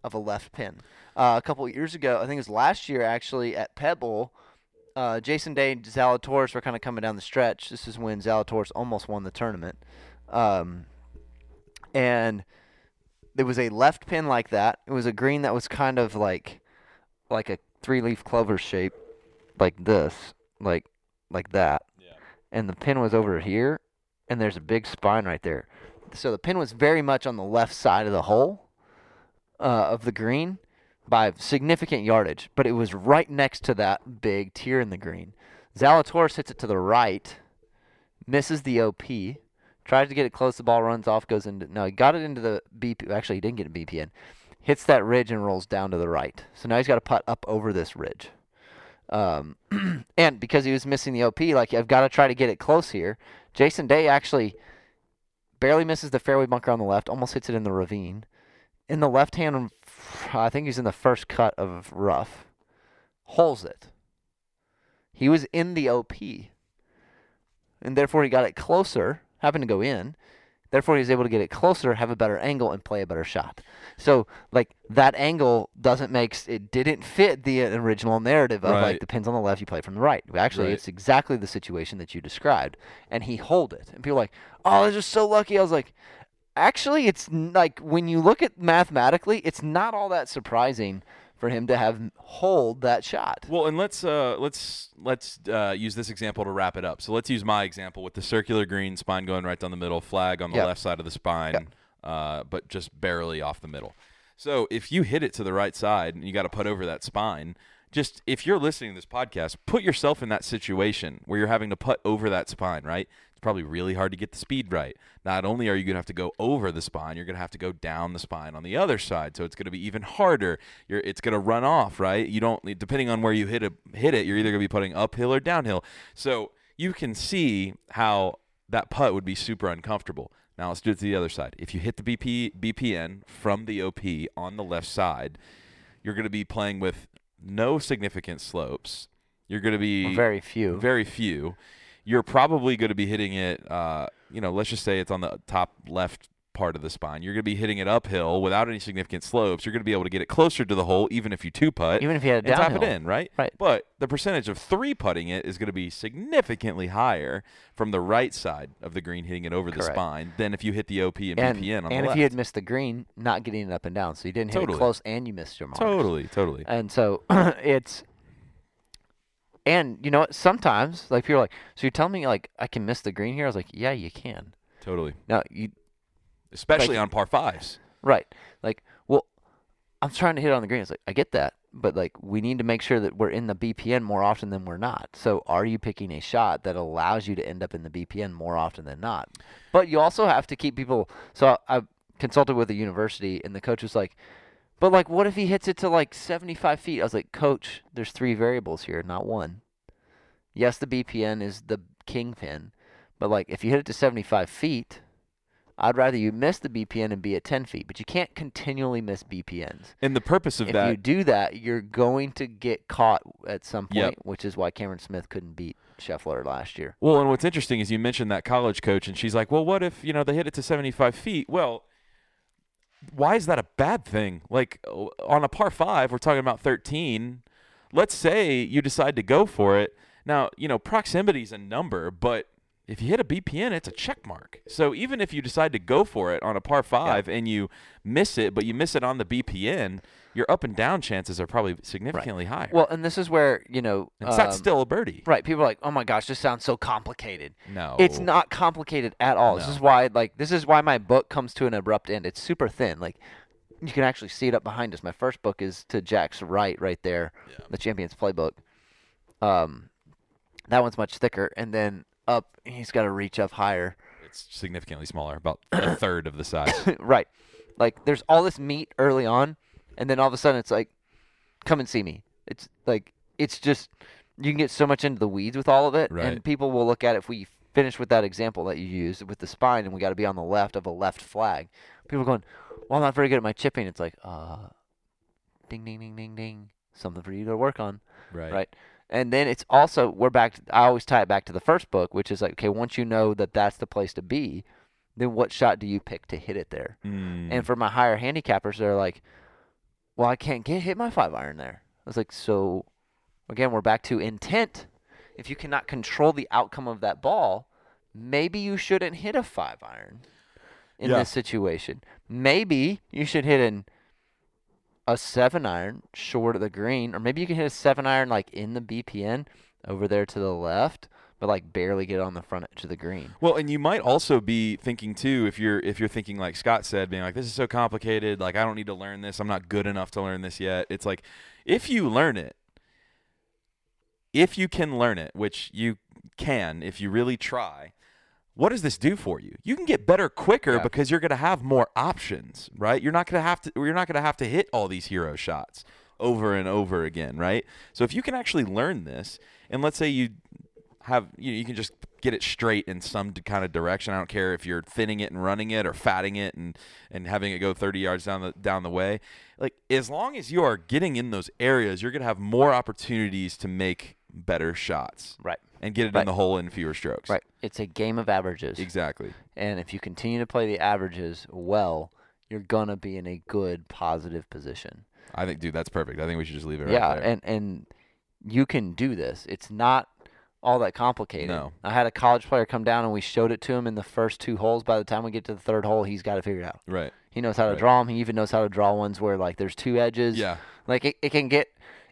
of a left pin. Uh, a couple of years ago, I think it was last year actually at Pebble, uh, Jason Day and Zalatoris were kind of coming down the stretch. This is when Zalatoris almost won the tournament. Um, and there was a left pin like that. It was a green that was kind of like like a three leaf clover shape, like this, like like that. Yeah. And the pin was over here, and there's a big spine right there. So the pin was very much on the left side of the hole uh, of the green by significant yardage, but it was right next to that big tier in the green. Zalatoris hits it to the right, misses the OP, tries to get it close. The ball runs off, goes into no, he got it into the BP. Actually, he didn't get a BPN. Hits that ridge and rolls down to the right. So now he's got to putt up over this ridge. Um, *clears throat* and because he was missing the OP, like I've got to try to get it close here. Jason Day actually barely misses the fairway bunker on the left, almost hits it in the ravine. In the left hand, I think he's in the first cut of rough, holes it. He was in the OP, and therefore he got it closer. Happened to go in, therefore he was able to get it closer, have a better angle, and play a better shot. So like that angle doesn't make it didn't fit the uh, original narrative of Right. like the pins on the left, you play from the right. Actually, Right. it's exactly the situation that you described, and he holed it, and people are like, oh, they're just so lucky. I was like, actually, it's like when you look at mathematically, it's not all that surprising for him to have holed that shot. Well, and let's uh, let's let's uh, use this example to wrap it up. So let's use my example with the circular green spine going right down the middle, flag on the Yep. left side of the spine, uh, but just barely off the middle. So if you hit it to the right side and you got to put over that spine, just if you're listening to this podcast, put yourself in that situation where you're having to put over that spine, right? Probably really hard to get the speed right. Not only are you going to have to go over the spine, you're going to have to go down the spine on the other side. So it's going to be even harder. You're, it's going to run off, right? You don't depending on where you hit it, hit it, you're either going to be putting uphill or downhill. So you can see how that putt would be super uncomfortable. Now let's do it to the other side. If you hit the BP, BPN from the OP on the left side, you're going to be playing with no significant slopes. You're going to be Very few. very few. You're probably going to be hitting it. Uh, you know, let's just say it's on the top left part of the spine. You're going to be hitting it uphill without any significant slopes. You're going to be able to get it closer to the hole, even if you two putt, Even if you had a and tap it in, right? Right. But the percentage of three putting it is going to be significantly higher from the right side of the green, hitting it over the spine, than if you hit the OP and, and, BPN on and the left. And if you had missed the green, not getting it up and down, so you didn't hit Totally. it close and you missed your marks. totally, totally. And so *clears throat* it's, and you know what? Sometimes like people are like, so you're telling me like I can miss the green here? I was like, yeah, you can. Totally. Now you Especially Like- on par fives. right? Like, well, I'm trying to hit it on the green. It's like I get that, but like we need to make sure that we're in the BPN more often than we're not. So are you picking a shot that allows you to end up in the BPN more often than not? But you also have to keep people. So I, I consulted with a university, and the coach was like, "But like, what if he hits it to like 75 feet?" I was like, "Coach, there's three variables here, not one. Yes, the BPN is the kingpin, but like if you hit it to 75 feet." I'd rather you miss the BPN and be at 10 feet, but you can't continually miss BPNs. And the purpose of If that if you do that, you're going to get caught at some point, Yep. which is why Cameron Smith couldn't beat Scheffler last year. Well, and what's interesting is you mentioned that college coach, and she's like, "Well, what if you know they hit it to 75 feet?" Well, why is that a bad thing? Like on a par five, we're talking about 13. Let's say you decide to go for it. Now, you know, proximity is a number, but if you hit a BPN, it's a check mark. So even if you decide to go for it on a par five and you miss it, but you miss it on the BPN, your up and down chances are probably significantly higher. Well, and this is where, you know, and so that's um, still a birdie. right. People are like, oh my gosh, this sounds so complicated. No, It's not complicated at all. This is why, like, this is why my book comes to an abrupt end. It's super thin. Like, you can actually see it up behind us. My first book is to Jack's right, right there, Yeah. the Champions Playbook. Um, that one's much thicker, and then up, he's got to reach up higher. It's significantly smaller, about a *coughs* third of the size. *laughs* right. Like there's all this meat early on, and then all of a sudden it's like come and see me. It's like it's just you can get so much into the weeds with all of it, Right. and people will look at it. If we finish with that example that you used with the spine, and we got to be on the left of a left flag, people are going, "Well, I'm not very good at my chipping." It's like, uh, ding, ding, ding, ding, ding, something for you to work on, Right. right? And then it's also we're back. I always tie it back to the first book, which is like, okay, once you know that that's the place to be, then what shot do you pick to hit it there? Mm. And for my higher handicappers, they're like, well, I can't get hit my five iron there. I was like, so again, we're back to intent. If you cannot control the outcome of that ball, maybe you shouldn't hit a five iron in Yeah. this situation. Maybe you should hit an a seven iron short of the green, or maybe you can hit a seven iron like in the BPN over there to the left, but like barely get on the front edge of the green. Well, and you might also be thinking too, if you're if you're thinking like Scott said, being like, "This is so complicated. Like, I don't need to learn this. I'm not good enough to learn this yet." It's like, if you learn it, if you can learn it, which you can if you really try, what does this do for you? You can get better quicker Yeah. because you're going to have more options, right? You're not going to have to you're not going to have to hit all these hero shots over and over again, right? So if you can actually learn this, and let's say you have you know, you can just get it straight in some kind of direction. I don't care if you're thinning it and running it or fatting it and and having it go 30 yards down the down the way. Like as long as you are getting in those areas, you're going to have more opportunities to make better shots Right. and get it in the hole in fewer strokes. Right. It's a game of averages. Exactly. And if you continue to play the averages well, you're gonna be in a good positive position. I think dude, that's perfect. I think we should just leave it right yeah, there. and and you can do this. It's not all that complicated. No. I had a college player come down and we showed it to him in the first two holes. By the time we get to the third hole, he's got to figure it figured out. right. He knows how to Right. draw them. He even knows how to draw ones where like there's two edges. Yeah. Like it, it can get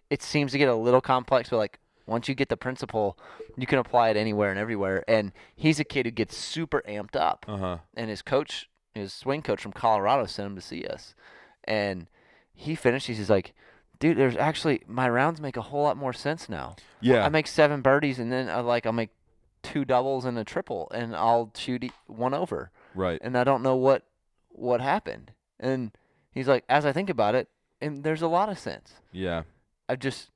it seems to get a little complex, but like once you get the principle, you can apply it anywhere and everywhere. And he's a kid who gets super amped up Uh-huh. and his coach, his swing coach from Colorado, sent him to see us. And he finished. He's like, "Dude, there's actually my rounds make a whole lot more sense now. Yeah. I make seven birdies, and then I like I'll make two doubles and a triple, and I'll shoot one over, right. and I don't know what what happened." And he's like, "As I think about it, and there's a lot of sense. Yeah. I just."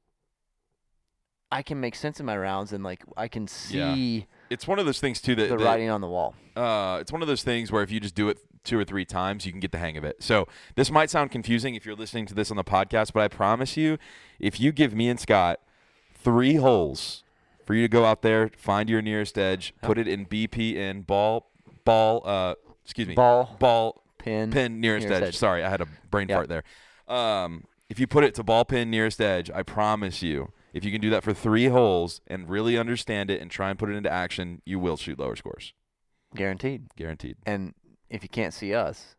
I can make sense in my rounds, and like I can see. Yeah. It's one of those things too that, the that writing on the wall. uh, it's one of those things where if you just do it two or three times, you can get the hang of it. So this might sound confusing if you're listening to this on the podcast, but I promise you, if you give me and Scott three holes for you to go out there, find your nearest edge, put it in BP in ball, ball, uh, excuse me, Ball, ball, pin, pin nearest, nearest edge. edge. Sorry, I had a brain Yep. fart there. Um, if you put it to ball pin nearest edge, I promise you, if you can do that for three holes and really understand it and try and put it into action, you will shoot lower scores, guaranteed. guaranteed. And if you can't see us,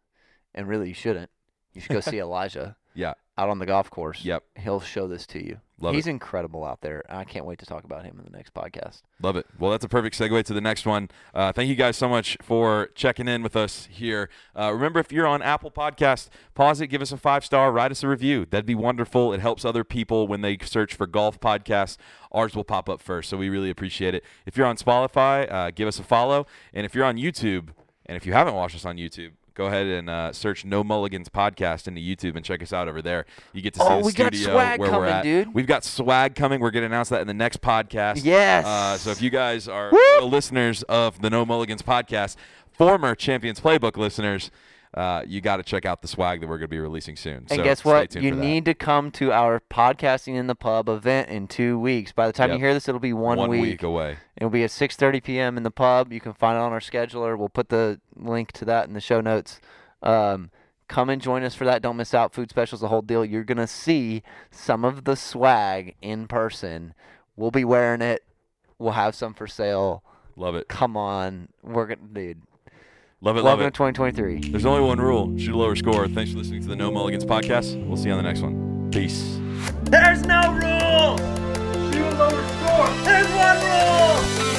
and really you shouldn't, you should go see *laughs* Elijah Yeah. out on the golf course. Yep. He'll show this to you. Love He's it. incredible out there. I can't wait to talk about him in the next podcast. Love it. Well, that's a perfect segue to the next one. Uh, thank you guys so much for checking in with us here. Uh, remember, if you're on Apple Podcast, pause it, give us a five star, write us a review. That'd be wonderful. It helps other people when they search for golf podcasts. Ours will pop up first, so we really appreciate it. If you're on Spotify, uh, give us a follow. And if you're on YouTube, and if you haven't watched us on YouTube, go ahead and uh, search No Mulligans Podcast into YouTube and check us out over there. You get to see Oh, the we got studio swag where we're at. dude. We've got swag coming. We're going to announce that in the next podcast. Yes. Uh, so if you guys are listeners of the No Mulligans podcast, former Champions Playbook listeners, uh, you got to check out the swag that we're going to be releasing soon. And so guess what? You need to come to our podcasting in the pub event in two weeks. By the time Yep. you hear this, it'll be one, one week. week away. It'll be at 6:30 p.m. in the pub. You can find it on our scheduler. We'll put the link to that in the show notes. Um, come and join us for that. Don't miss out. Food specials, the whole deal. You're gonna see some of the swag in person. We'll be wearing it. We'll have some for sale. Love it. Come on, we're gonna, dude. Love it. Love Welcome to it. 2023. There's only one rule shoot a lower score. Thanks for listening to the No Mulligans podcast. We'll see you on the next one. Peace. There's no rules. Shoot a lower score. There's one rule.